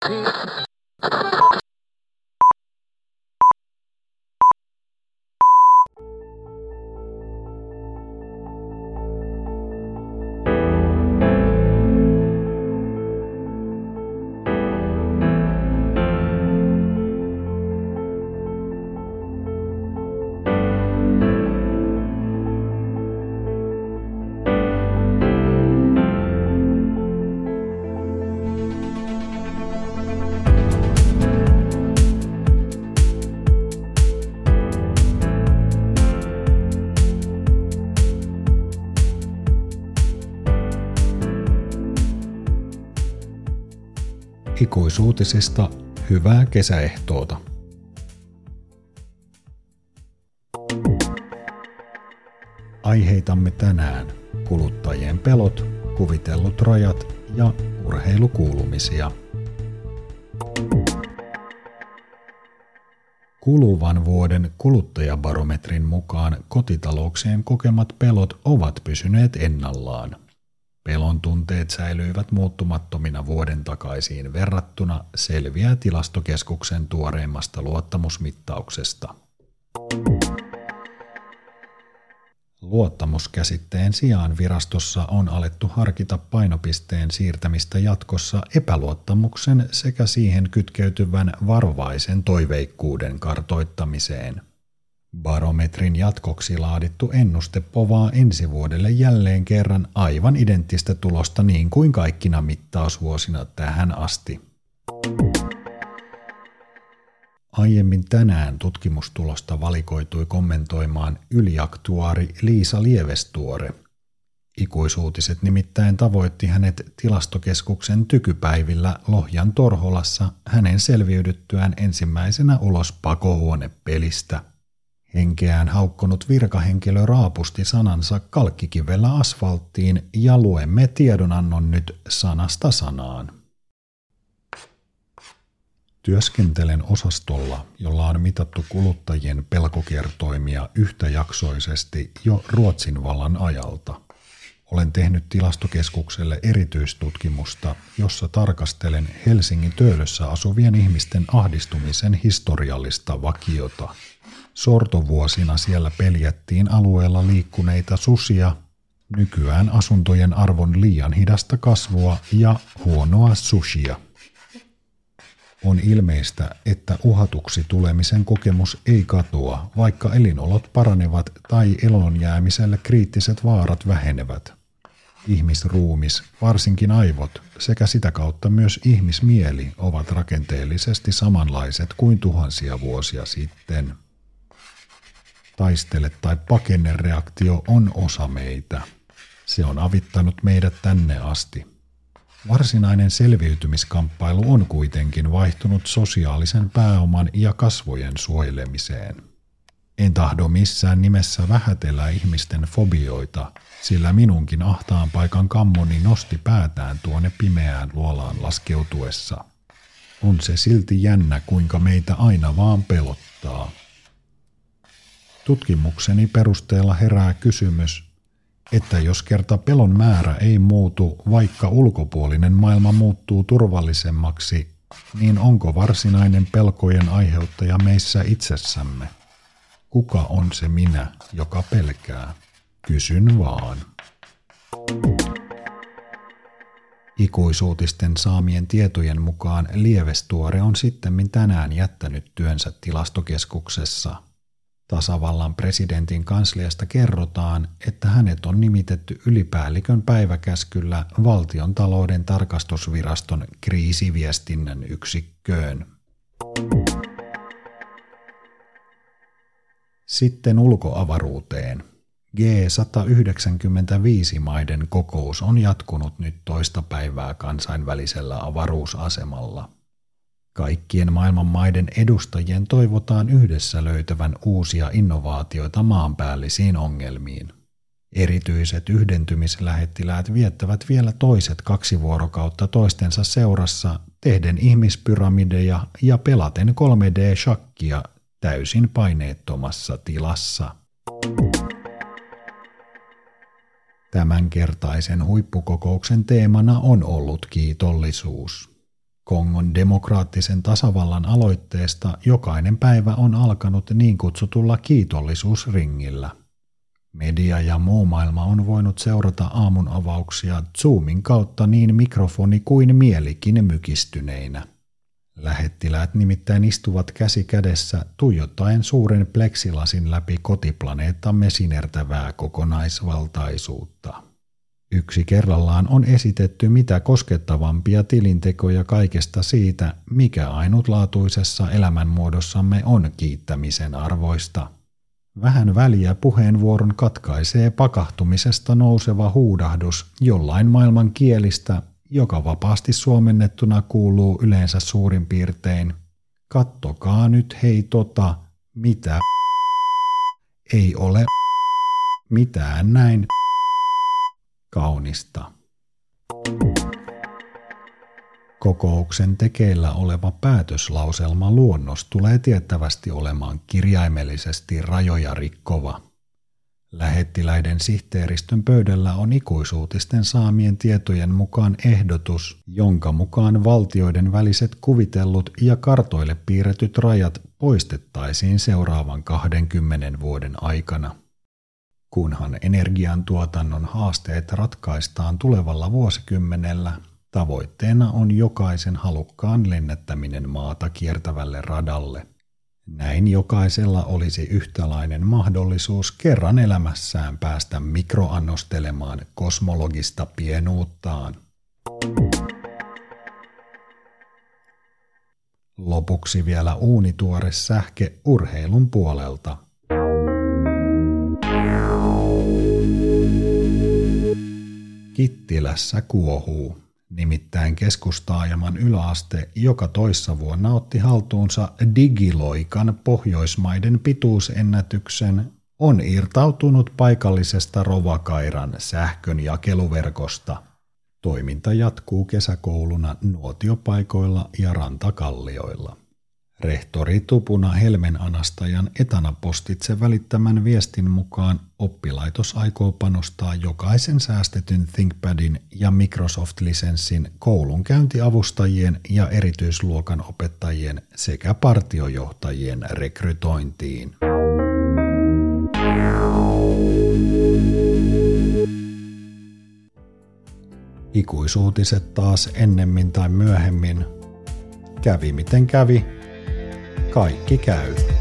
Thank Ikuisuutisista hyvää kesäehtoota. Aiheitamme tänään kuluttajien pelot, kuvitellut rajat ja urheilukuulumisia. Kuluvan vuoden kuluttajabarometrin mukaan kotitalouksien kokemat pelot ovat pysyneet ennallaan – Pelon tunteet säilyivät muuttumattomina vuoden takaisiin verrattuna selviää tilastokeskuksen tuoreimmasta luottamusmittauksesta. Luottamuskäsitteen sijaan virastossa on alettu harkita painopisteen siirtämistä jatkossa epäluottamuksen sekä siihen kytkeytyvän varovaisen toiveikkuuden kartoittamiseen – Barometrin jatkoksi laadittu ennuste povaa ensi vuodelle jälleen kerran aivan identtistä tulosta niin kuin kaikkina mittausvuosina tähän asti. Aiemmin tänään tutkimustulosta valikoitui kommentoimaan yliaktuaari Liisa Lievestuore. Ikuisuutiset nimittäin tavoitti hänet tilastokeskuksen tykypäivillä Lohjan Torholassa hänen selviydyttyään ensimmäisenä ulos pakohuonepelistä – Henkeään haukkonut virkahenkilö raapusti sanansa kalkkikivellä asfalttiin ja luemme tiedonannon nyt sanasta sanaan. Työskentelen osastolla, jolla on mitattu kuluttajien pelkokertoimia yhtäjaksoisesti jo Ruotsin vallan ajalta. Olen tehnyt tilastokeskukselle erityistutkimusta, jossa tarkastelen Helsingin töölössä asuvien ihmisten ahdistumisen historiallista vakiota – Sortovuosina siellä peljättiin alueella liikkuneita susia, nykyään asuntojen arvon liian hidasta kasvua ja huonoa sushia. On ilmeistä, että uhatuksi tulemisen kokemus ei katoa, vaikka elinolot paranevat tai elon jäämiselle kriittiset vaarat vähenevät. Ihmisruumis, varsinkin aivot, sekä sitä kautta myös ihmismieli ovat rakenteellisesti samanlaiset kuin tuhansia vuosia sitten taistele tai pakenne reaktio on osa meitä. Se on avittanut meidät tänne asti. Varsinainen selviytymiskamppailu on kuitenkin vaihtunut sosiaalisen pääoman ja kasvojen suojelemiseen. En tahdo missään nimessä vähätellä ihmisten fobioita, sillä minunkin ahtaan paikan kammoni nosti päätään tuonne pimeään luolaan laskeutuessa. On se silti jännä, kuinka meitä aina vaan pelottaa. Tutkimukseni perusteella herää kysymys, että jos kerta pelon määrä ei muutu, vaikka ulkopuolinen maailma muuttuu turvallisemmaksi, niin onko varsinainen pelkojen aiheuttaja meissä itsessämme? Kuka on se minä, joka pelkää? Kysyn vaan. Ikuisuutisten saamien tietojen mukaan Lievestuore on sittemmin tänään jättänyt työnsä tilastokeskuksessa – Tasavallan presidentin kansliasta kerrotaan, että hänet on nimitetty ylipäällikön päiväkäskyllä valtion talouden tarkastusviraston kriisiviestinnän yksikköön. Sitten ulkoavaruuteen. G195-maiden kokous on jatkunut nyt toista päivää kansainvälisellä avaruusasemalla – Kaikkien maailman maiden edustajien toivotaan yhdessä löytävän uusia innovaatioita maanpäällisiin ongelmiin. Erityiset yhdentymislähettiläät viettävät vielä toiset kaksi vuorokautta toistensa seurassa tehden ihmispyramideja ja pelaten 3D-shakkia täysin paineettomassa tilassa. Tämänkertaisen huippukokouksen teemana on ollut kiitollisuus. Kongon demokraattisen tasavallan aloitteesta jokainen päivä on alkanut niin kutsutulla kiitollisuusringillä. Media ja muu maailma on voinut seurata aamun avauksia Zoomin kautta niin mikrofoni kuin mielikin mykistyneinä. Lähettiläät nimittäin istuvat käsi kädessä tuijottaen suuren pleksilasin läpi kotiplaneettamme sinertävää kokonaisvaltaisuutta. Yksi kerrallaan on esitetty mitä koskettavampia tilintekoja kaikesta siitä, mikä ainutlaatuisessa elämänmuodossamme on kiittämisen arvoista. Vähän väliä puheenvuoron katkaisee pakahtumisesta nouseva huudahdus jollain maailman kielistä, joka vapaasti suomennettuna kuuluu yleensä suurin piirtein. Kattokaa nyt hei tota, mitä ei ole mitään näin kaunista. Kokouksen tekeillä oleva päätöslauselma luonnos tulee tiettävästi olemaan kirjaimellisesti rajoja rikkova. Lähettiläiden sihteeristön pöydällä on ikuisuutisten saamien tietojen mukaan ehdotus, jonka mukaan valtioiden väliset kuvitellut ja kartoille piirretyt rajat poistettaisiin seuraavan 20 vuoden aikana – kunhan energiantuotannon haasteet ratkaistaan tulevalla vuosikymmenellä, tavoitteena on jokaisen halukkaan lennettäminen maata kiertävälle radalle. Näin jokaisella olisi yhtälainen mahdollisuus kerran elämässään päästä mikroannostelemaan kosmologista pienuuttaan. Lopuksi vielä uunituore sähke urheilun puolelta – Kittilässä kuohuu. Nimittäin keskustaajaman yläaste joka toissa vuonna otti haltuunsa digiloikan Pohjoismaiden pituusennätyksen on irtautunut paikallisesta Rovakairan sähkön jakeluverkosta. Toiminta jatkuu kesäkouluna nuotiopaikoilla ja rantakallioilla. Rehtori Tupuna Helmen Anastajan etana postitse välittämän viestin mukaan oppilaitos aikoo panostaa jokaisen säästetyn ThinkPadin ja Microsoft-lisenssin koulunkäyntiavustajien ja erityisluokan opettajien sekä partiojohtajien rekrytointiin. Ikuisuutiset taas ennemmin tai myöhemmin. Kävi miten kävi, Kai Giko.